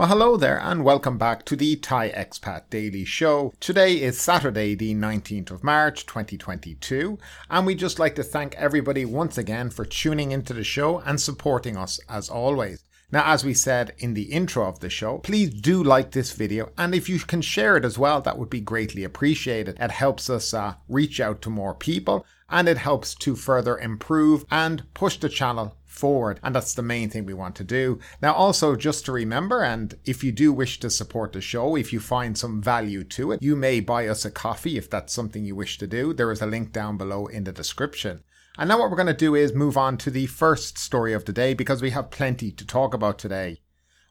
Well, hello there, and welcome back to the Thai Expat Daily Show. Today is Saturday, the 19th of March, 2022, and we'd just like to thank everybody once again for tuning into the show and supporting us as always. Now, as we said in the intro of the show, please do like this video, and if you can share it as well, that would be greatly appreciated. It helps us uh, reach out to more people, and it helps to further improve and push the channel forward. And that's the main thing we want to do. Now, also, just to remember, and if you do wish to support the show, if you find some value to it, you may buy us a coffee if that's something you wish to do. There is a link down below in the description. And now, what we're going to do is move on to the first story of the day because we have plenty to talk about today.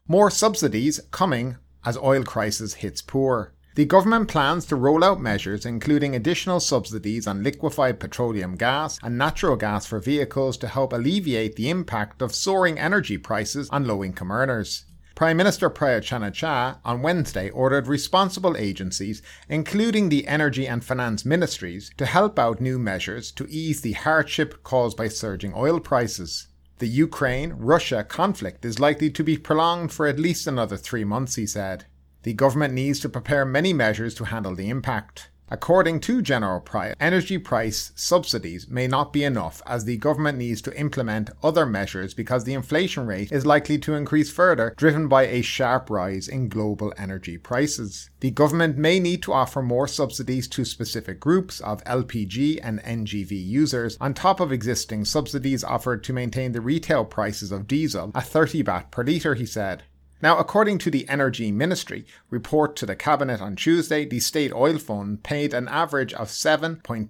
More subsidies coming as oil crisis hits poor. The government plans to roll out measures including additional subsidies on liquefied petroleum gas and natural gas for vehicles to help alleviate the impact of soaring energy prices on low income earners. Prime Minister Prayut Chan-o-cha on Wednesday ordered responsible agencies, including the Energy and Finance Ministries, to help out new measures to ease the hardship caused by surging oil prices. The Ukraine Russia conflict is likely to be prolonged for at least another three months, he said. The government needs to prepare many measures to handle the impact. According to General Prayut, energy price subsidies may not be enough as the government needs to implement other measures because the inflation rate is likely to increase further, driven by a sharp rise in global energy prices. The government may need to offer more subsidies to specific groups of LPG and NGV users on top of existing subsidies offered to maintain the retail prices of diesel at 30 baht per litre, he said. Now, according to the Energy Ministry report to the Cabinet on Tuesday, the State Oil Fund paid an average of 7.25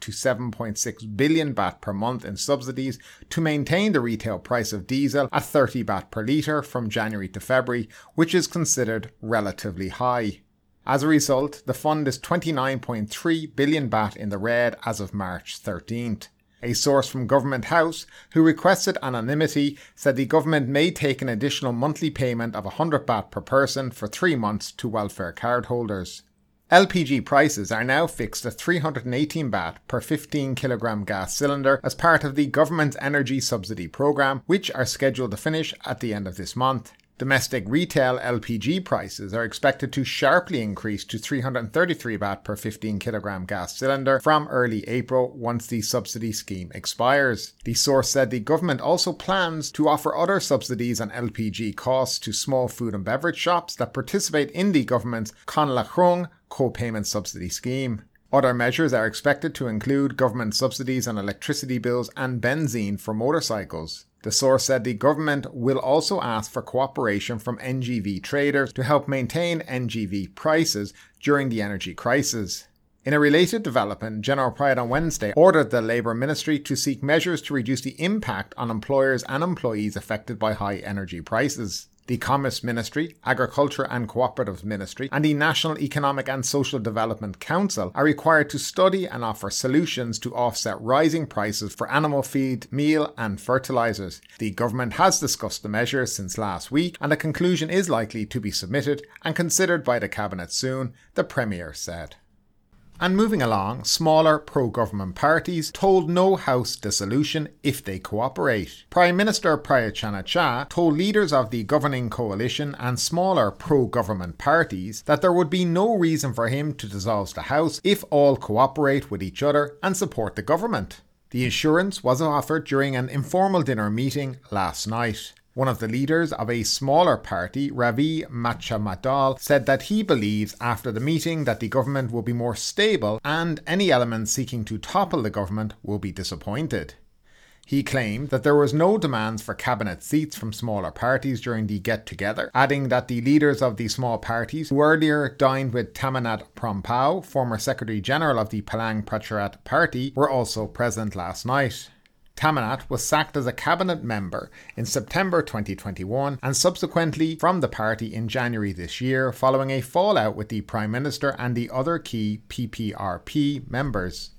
to 7.6 billion baht per month in subsidies to maintain the retail price of diesel at 30 baht per litre from January to February, which is considered relatively high. As a result, the fund is 29.3 billion baht in the red as of March 13th. A source from Government House, who requested anonymity, said the government may take an additional monthly payment of 100 baht per person for three months to welfare cardholders. LPG prices are now fixed at 318 baht per 15 kilogram gas cylinder as part of the government's energy subsidy program, which are scheduled to finish at the end of this month. Domestic retail LPG prices are expected to sharply increase to 333 baht per 15 kilogram gas cylinder from early April once the subsidy scheme expires. The source said the government also plans to offer other subsidies on LPG costs to small food and beverage shops that participate in the government's Kon La Krung co-payment subsidy scheme. Other measures are expected to include government subsidies on electricity bills and benzene for motorcycles. The source said the government will also ask for cooperation from NGV traders to help maintain NGV prices during the energy crisis. In a related development, General Prayut on Wednesday ordered the Labour Ministry to seek measures to reduce the impact on employers and employees affected by high energy prices the Commerce Ministry, Agriculture and Cooperatives Ministry, and the National Economic and Social Development Council are required to study and offer solutions to offset rising prices for animal feed, meal, and fertilizers. The government has discussed the measures since last week, and a conclusion is likely to be submitted and considered by the Cabinet soon, the Premier said. And moving along, smaller pro government parties told no House dissolution if they cooperate. Prime Minister Prayut Chan-o-cha told leaders of the governing coalition and smaller pro government parties that there would be no reason for him to dissolve the House if all cooperate with each other and support the government. The assurance was offered during an informal dinner meeting last night. One of the leaders of a smaller party, Ravee Maschamadol, said that he believes after the meeting that the government will be more stable and any elements seeking to topple the government will be disappointed. He claimed that there was no demands for cabinet seats from smaller parties during the get together, adding that the leaders of the small parties who earlier dined with Thamanat Prompow, former Secretary General of the Palang Pracharat Party, were also present last night. Thamanat was sacked as a cabinet member in September 2021 and subsequently from the party in January this year following a fallout with the Prime Minister and the other key PPRP members.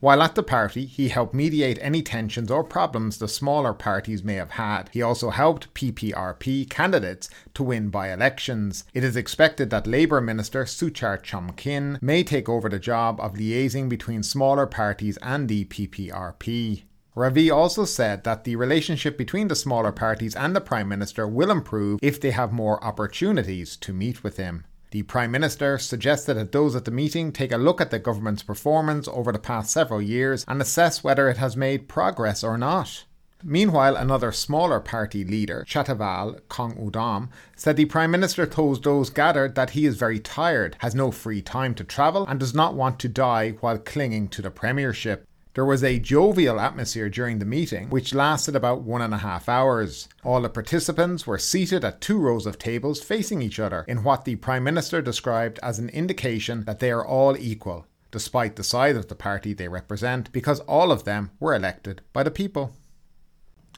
While at the party, he helped mediate any tensions or problems the smaller parties may have had. He also helped PPRP candidates to win by elections. It is expected that Labour Minister Suchart Chomklin may take over the job of liaising between smaller parties and the PPRP. Ravi also said that the relationship between the smaller parties and the Prime Minister will improve if they have more opportunities to meet with him. The Prime Minister suggested that those at the meeting take a look at the government's performance over the past several years and assess whether it has made progress or not. Meanwhile, another smaller party leader, Chatchawal Kong Udom, said the Prime Minister told those gathered that he is very tired, has no free time to travel, and does not want to die while clinging to the Premiership. There was a jovial atmosphere during the meeting, which lasted about one and a half hours. All the participants were seated at two rows of tables facing each other in what the Prime Minister described as an indication that they are all equal, despite the size of the party they represent, because all of them were elected by the people.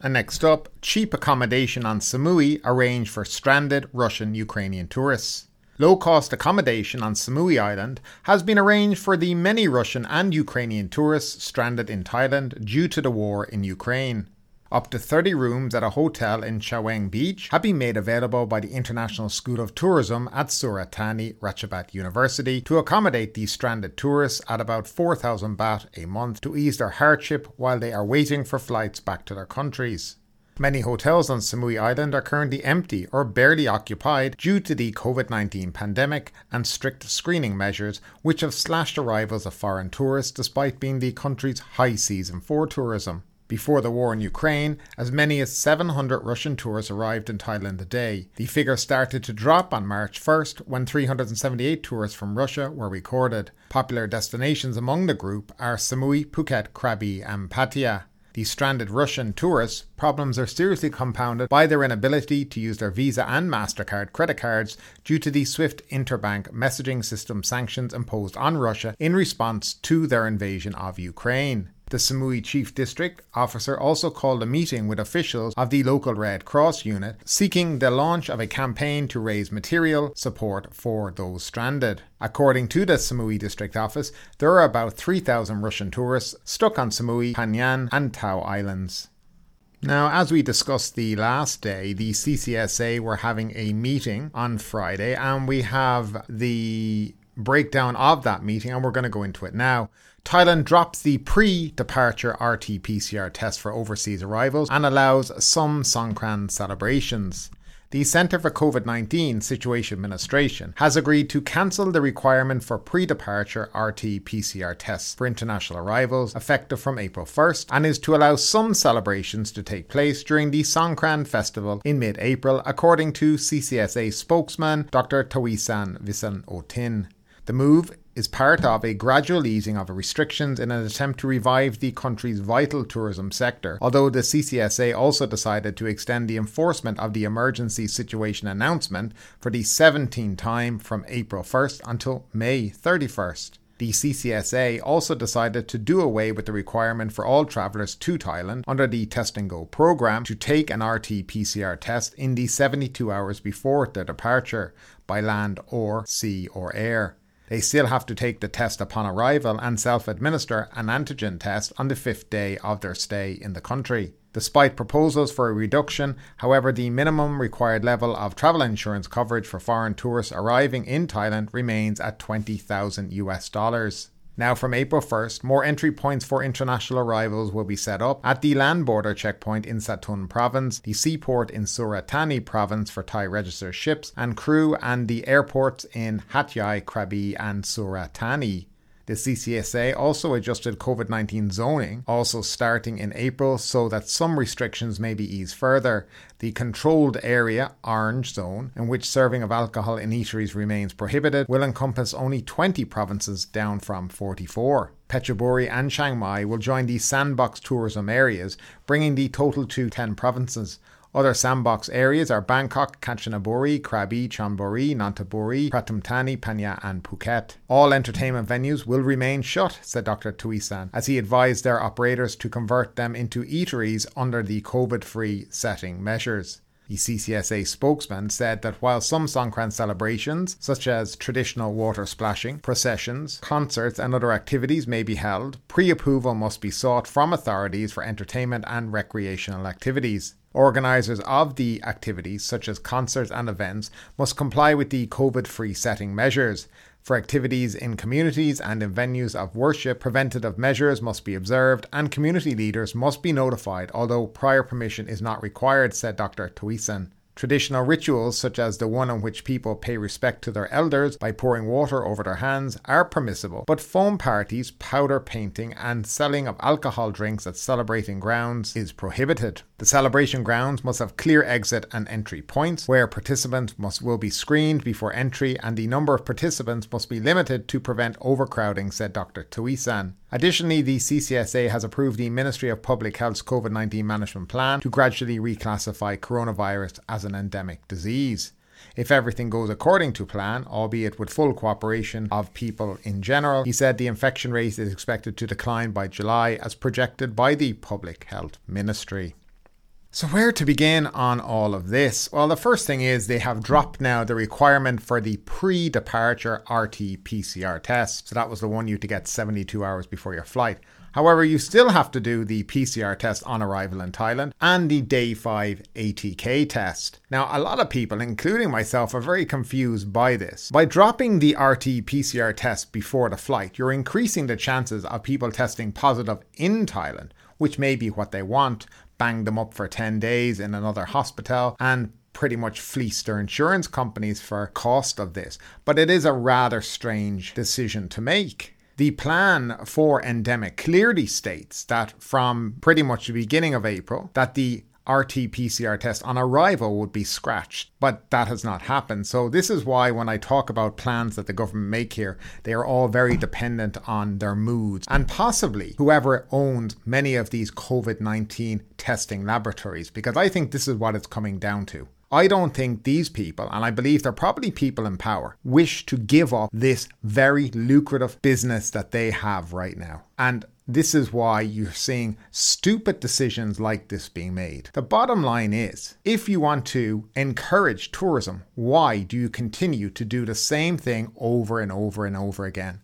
And next up, cheap accommodation on Samui arranged for stranded Russian Ukrainian tourists. Low cost accommodation on Samui Island has been arranged for the many Russian and Ukrainian tourists stranded in Thailand due to the war in Ukraine. Up to 30 rooms at a hotel in Chaweng Beach have been made available by the International School of Tourism at Surat Thani Rajabhat University to accommodate these stranded tourists at about 4,000 baht a month to ease their hardship while they are waiting for flights back to their countries. Many hotels on Samui Island are currently empty or barely occupied due to the COVID 19 pandemic and strict screening measures, which have slashed arrivals of foreign tourists despite being the country's high season for tourism. Before the war in Ukraine, as many as 700 Russian tourists arrived in Thailand a day. The figure started to drop on March 1st when 378 tourists from Russia were recorded. Popular destinations among the group are Samui, Phuket, Krabi, and Pattaya. These stranded Russian tourists' problems are seriously compounded by their inability to use their Visa and MasterCard credit cards due to the SWIFT interbank messaging system sanctions imposed on Russia in response to their invasion of Ukraine. The Samui Chief District Officer also called a meeting with officials of the local Red Cross unit seeking the launch of a campaign to raise material support for those stranded. According to the Samui District Office, there are about 3,000 Russian tourists stuck on Samui, Phangan, and Tao Islands. Now, as we discussed the last day, the CCSA were having a meeting on Friday, and we have the breakdown of that meeting, and we're going to go into it now. Thailand drops the pre departure RT PCR test for overseas arrivals and allows some Songkran celebrations. The Centre for COVID 19 Situation Administration has agreed to cancel the requirement for pre departure RT PCR tests for international arrivals effective from April 1st and is to allow some celebrations to take place during the Songkran festival in mid April, according to CCSA spokesman Dr. Taweesin Visanuyothin. The move is part of a gradual easing of restrictions in an attempt to revive the country's vital tourism sector, although the CCSA also decided to extend the enforcement of the emergency situation announcement for the 17th time from April 1st until May 31st. The CCSA also decided to do away with the requirement for all travellers to Thailand under the Test and Go program to take an RT PCR test in the 72 hours before their departure by land or sea or air. They still have to take the test upon arrival and self administer an antigen test on the fifth day of their stay in the country. Despite proposals for a reduction, however, the minimum required level of travel insurance coverage for foreign tourists arriving in Thailand remains at 20,000 US dollars. Now, from April 1st, more entry points for international arrivals will be set up at the land border checkpoint in Satun province, the seaport in Surat Thani province for Thai registered ships and crew, and the airports in Hat Yai, Krabi, and Surat Thani. The CCSA also adjusted COVID 19 zoning, also starting in April, so that some restrictions may be eased further. The controlled area, orange zone, in which serving of alcohol in eateries remains prohibited, will encompass only 20 provinces, down from 44. Phetchaburi and Chiang Mai will join the sandbox tourism areas, bringing the total to 10 provinces. Other sandbox areas are Bangkok, Kanchanaburi, Krabi, Chonburi, Nonthaburi, Pratumthani, Phang Nga, and Phuket. All entertainment venues will remain shut, said Dr. Taweesin, as he advised their operators to convert them into eateries under the COVID free setting measures. The CCSA spokesman said that while some Songkran celebrations, such as traditional water splashing, processions, concerts, and other activities, may be held, pre approval must be sought from authorities for entertainment and recreational activities. Organisers of the activities, such as concerts and events, must comply with the COVID free setting measures. For activities in communities and in venues of worship, preventative measures must be observed and community leaders must be notified, although prior permission is not required, said Dr. Taweesin. Traditional rituals, such as the one in which people pay respect to their elders by pouring water over their hands, are permissible, but foam parties, powder painting, and selling of alcohol drinks at celebrating grounds is prohibited. The celebration grounds must have clear exit and entry points, where participants must will be screened before entry, and the number of participants must be limited to prevent overcrowding, said Dr. Taweesin. Additionally, the CCSA has approved the Ministry of Public Health's COVID 19 management plan to gradually reclassify coronavirus as an endemic disease. If everything goes according to plan, albeit with full cooperation of people in general, he said the infection rate is expected to decline by July as projected by the Public Health Ministry. So, where to begin on all of this? Well, the first thing is they have dropped now the requirement for the pre departure RT PCR test. So, that was the one you had to get 72 hours before your flight. However, you still have to do the PCR test on arrival in Thailand and the day 5 ATK test. Now, a lot of people, including myself, are very confused by this. By dropping the RT PCR test before the flight, you're increasing the chances of people testing positive in Thailand, which may be what they want, bang them up for 10 days in another hospital, and pretty much fleece their insurance companies for cost of this. But it is a rather strange decision to make. The plan for endemic clearly states that from pretty much the beginning of April that the RT PCR test on arrival would be scratched, but that has not happened. So this is why when I talk about plans that the government make here, they are all very dependent on their moods and possibly whoever owns many of these COVID-19 testing laboratories because I think this is what it's coming down to. I don't think these people, and I believe they're probably people in power, wish to give up this very lucrative business that they have right now. And this is why you're seeing stupid decisions like this being made. The bottom line is if you want to encourage tourism, why do you continue to do the same thing over and over and over again?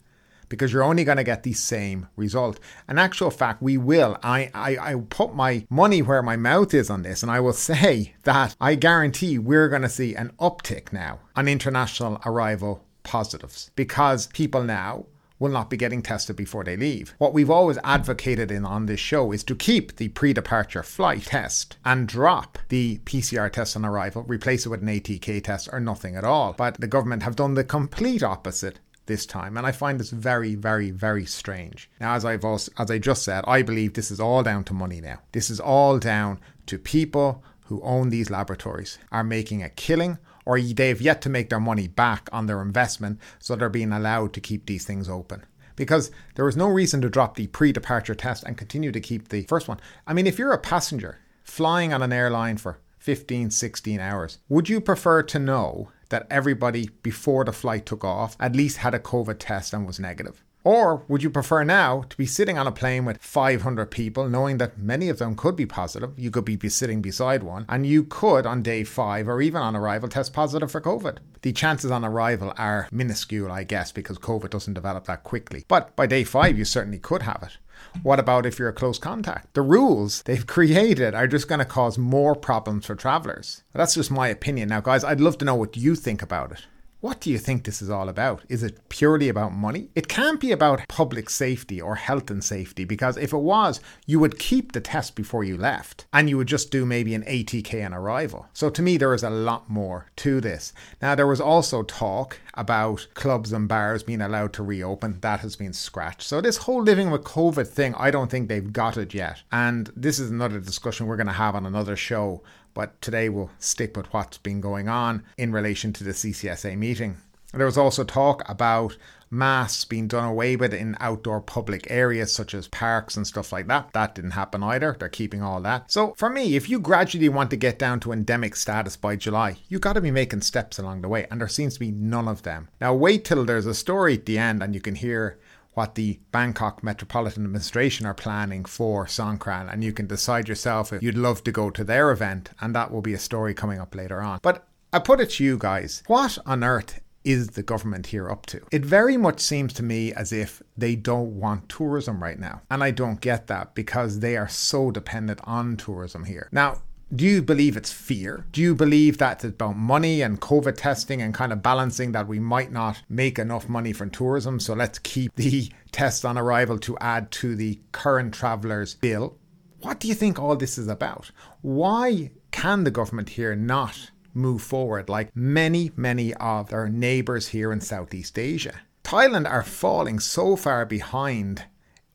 Because you're only going to get the same result. In actual fact, we will. I, I, I put my money where my mouth is on this, and I will say that I guarantee we're going to see an uptick now on international arrival positives because people now will not be getting tested before they leave. What we've always advocated in on this show is to keep the pre-departure flight test and drop the PCR test on arrival, replace it with an ATK test or nothing at all. But the government have done the complete opposite this time, and I find this very, very, very strange. Now, as I've also, as I just said, I believe this is all down to money now. This is all down to people who own these laboratories are making a killing or they've yet to make their money back on their investment, so they're being allowed to keep these things open. Because there was no reason to drop the pre departure test and continue to keep the first one. I mean, if you're a passenger flying on an airline for 15, 16 hours, would you prefer to know that everybody before the flight took off at least had a COVID test and was negative? Or would you prefer now to be sitting on a plane with 500 people, knowing that many of them could be positive? You could be sitting beside one, and you could on day five or even on arrival test positive for COVID. The chances on arrival are minuscule, I guess, because COVID doesn't develop that quickly. But by day five, you certainly could have it. What about if you're a close contact? The rules they've created are just going to cause more problems for travelers. That's just my opinion. Now, guys, I'd love to know what you think about it. What do you think this is all about? Is it purely about money? It can't be about public safety or health and safety because if it was, you would keep the test before you left and you would just do maybe an ATK on arrival. So to me, there is a lot more to this. Now, there was also talk about clubs and bars being allowed to reopen. That has been scratched. So this whole living with COVID thing, I don't think they've got it yet. And this is another discussion we're going to have on another show but today we'll stick with what's been going on in relation to the CCSA meeting. There was also talk about masks being done away with in outdoor public areas such as parks and stuff like that. That didn't happen either. They're keeping all that. So for me, if you gradually want to get down to endemic status by July, you got to be making steps along the way, and there seems to be none of them. Now wait till there's a story at the end and you can hear what the Bangkok Metropolitan Administration are planning for Songkran, and you can decide yourself if you'd love to go to their event, and that will be a story coming up later on. But I put it to you guys what on earth is the government here up to? It very much seems to me as if they don't want tourism right now. And I don't get that because they are so dependent on tourism here. Now, do you believe it's fear? Do you believe that it's about money and COVID testing and kind of balancing that we might not make enough money from tourism? So let's keep the test on arrival to add to the current travellers' bill. What do you think all this is about? Why can the government here not move forward like many, many of their neighbours here in Southeast Asia? Thailand are falling so far behind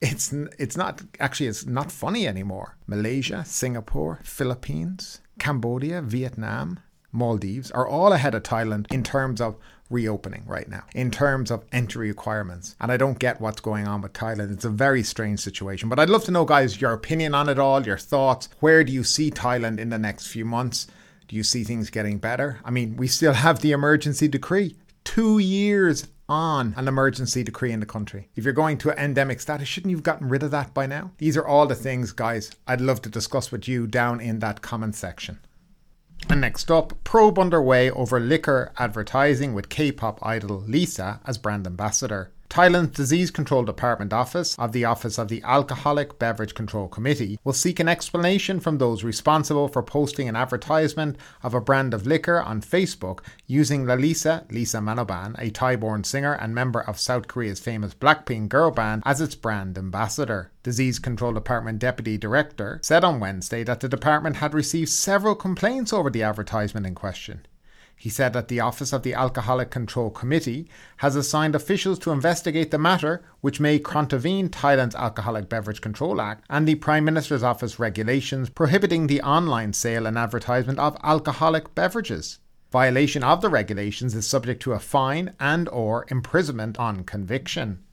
it's it's not actually it's not funny anymore. Malaysia, Singapore, Philippines, Cambodia, Vietnam, Maldives are all ahead of Thailand in terms of reopening right now, in terms of entry requirements. And I don't get what's going on with Thailand. It's a very strange situation. But I'd love to know, guys, your opinion on it all, your thoughts. Where do you see Thailand in the next few months? Do you see things getting better? I mean, we still have the emergency decree. Two years on an emergency decree in the country. If you're going to endemic status, shouldn't you have gotten rid of that by now? These are all the things, guys, I'd love to discuss with you down in that comment section. And next up, probe underway over liquor advertising with K pop idol Lisa as brand ambassador. Thailand's Disease Control Department Office of the Office of the Alcoholic Beverage Control Committee will seek an explanation from those responsible for posting an advertisement of a brand of liquor on Facebook using Lalisa Lisa Manoban, a Thai-born singer and member of South Korea's famous Blackpink girl band, as its brand ambassador. Disease Control Department Deputy Director said on Wednesday that the department had received several complaints over the advertisement in question. He said that the Office of the Alcoholic Control Committee has assigned officials to investigate the matter, which may contravene Thailand's Alcoholic Beverage Control Act and the Prime Minister's Office regulations prohibiting the online sale and advertisement of alcoholic beverages. Violation of the regulations is subject to a fine and or imprisonment on conviction.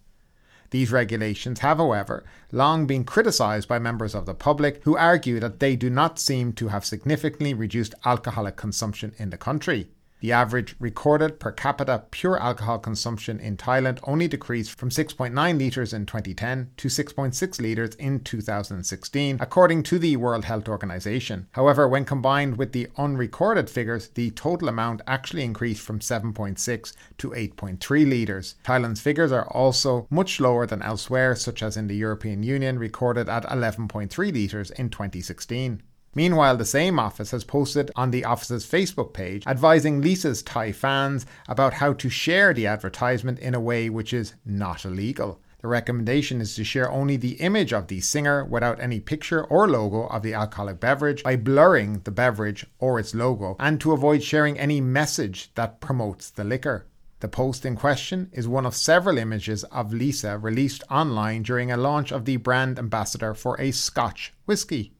These regulations have, however, long been criticised by members of the public who argue that they do not seem to have significantly reduced alcoholic consumption in the country. The average recorded per capita pure alcohol consumption in Thailand only decreased from 6.9 litres in 2010 to 6.6 litres in 2016, according to the World Health Organization. However, when combined with the unrecorded figures, the total amount actually increased from 7.6 to 8.3 litres. Thailand's figures are also much lower than elsewhere, such as in the European Union, recorded at 11.3 litres in 2016. Meanwhile, the same office has posted on the office's Facebook page advising Lisa's Thai fans about how to share the advertisement in a way which is not illegal. The recommendation is to share only the image of the singer without any picture or logo of the alcoholic beverage by blurring the beverage or its logo and to avoid sharing any message that promotes the liquor. The post in question is one of several images of Lisa released online during a launch of the brand ambassador for a Scotch whisky.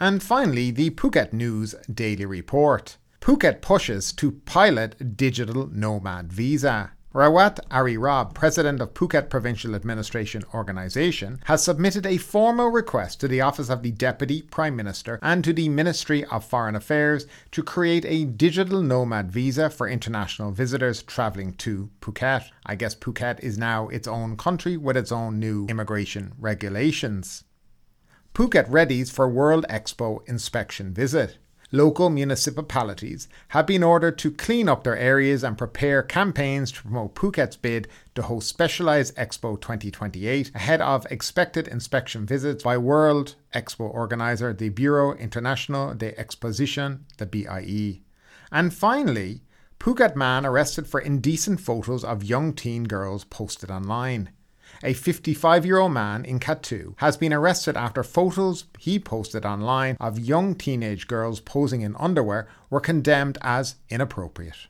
And finally, the Phuket News Daily Report. Phuket pushes to pilot digital nomad visa. Rewat Areerob, president of Phuket Provincial Administration Organisation, has submitted a formal request to the Office of the Deputy Prime Minister and to the Ministry of Foreign Affairs to create a digital nomad visa for international visitors travelling to Phuket. I guess Phuket is now its own country with its own new immigration regulations. Phuket readies for World Expo inspection visit. Local municipalities have been ordered to clean up their areas and prepare campaigns to promote Phuket's bid to host Specialized Expo 2028 ahead of expected inspection visits by World Expo organizer the Bureau International de Exposition, the BIE. And finally, Phuket man arrested for indecent photos of young teen girls posted online a 55 year old man in Kathu, has been arrested after photos he posted online of young teenage girls posing in underwear were condemned as inappropriate.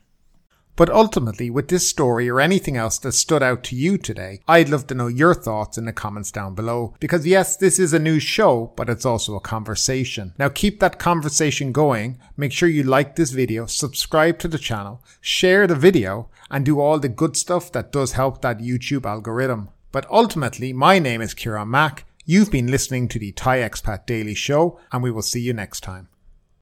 But ultimately, with this story or anything else that stood out to you today, I'd love to know your thoughts in the comments down below. Because yes, this is a news show, but it's also a conversation. Now keep that conversation going. Make sure you like this video, subscribe to the channel, share the video, and do all the good stuff that does help that YouTube algorithm. But ultimately, my name is Kieran Mack. You've been listening to the Thai Expat Daily Show, and we will see you next time.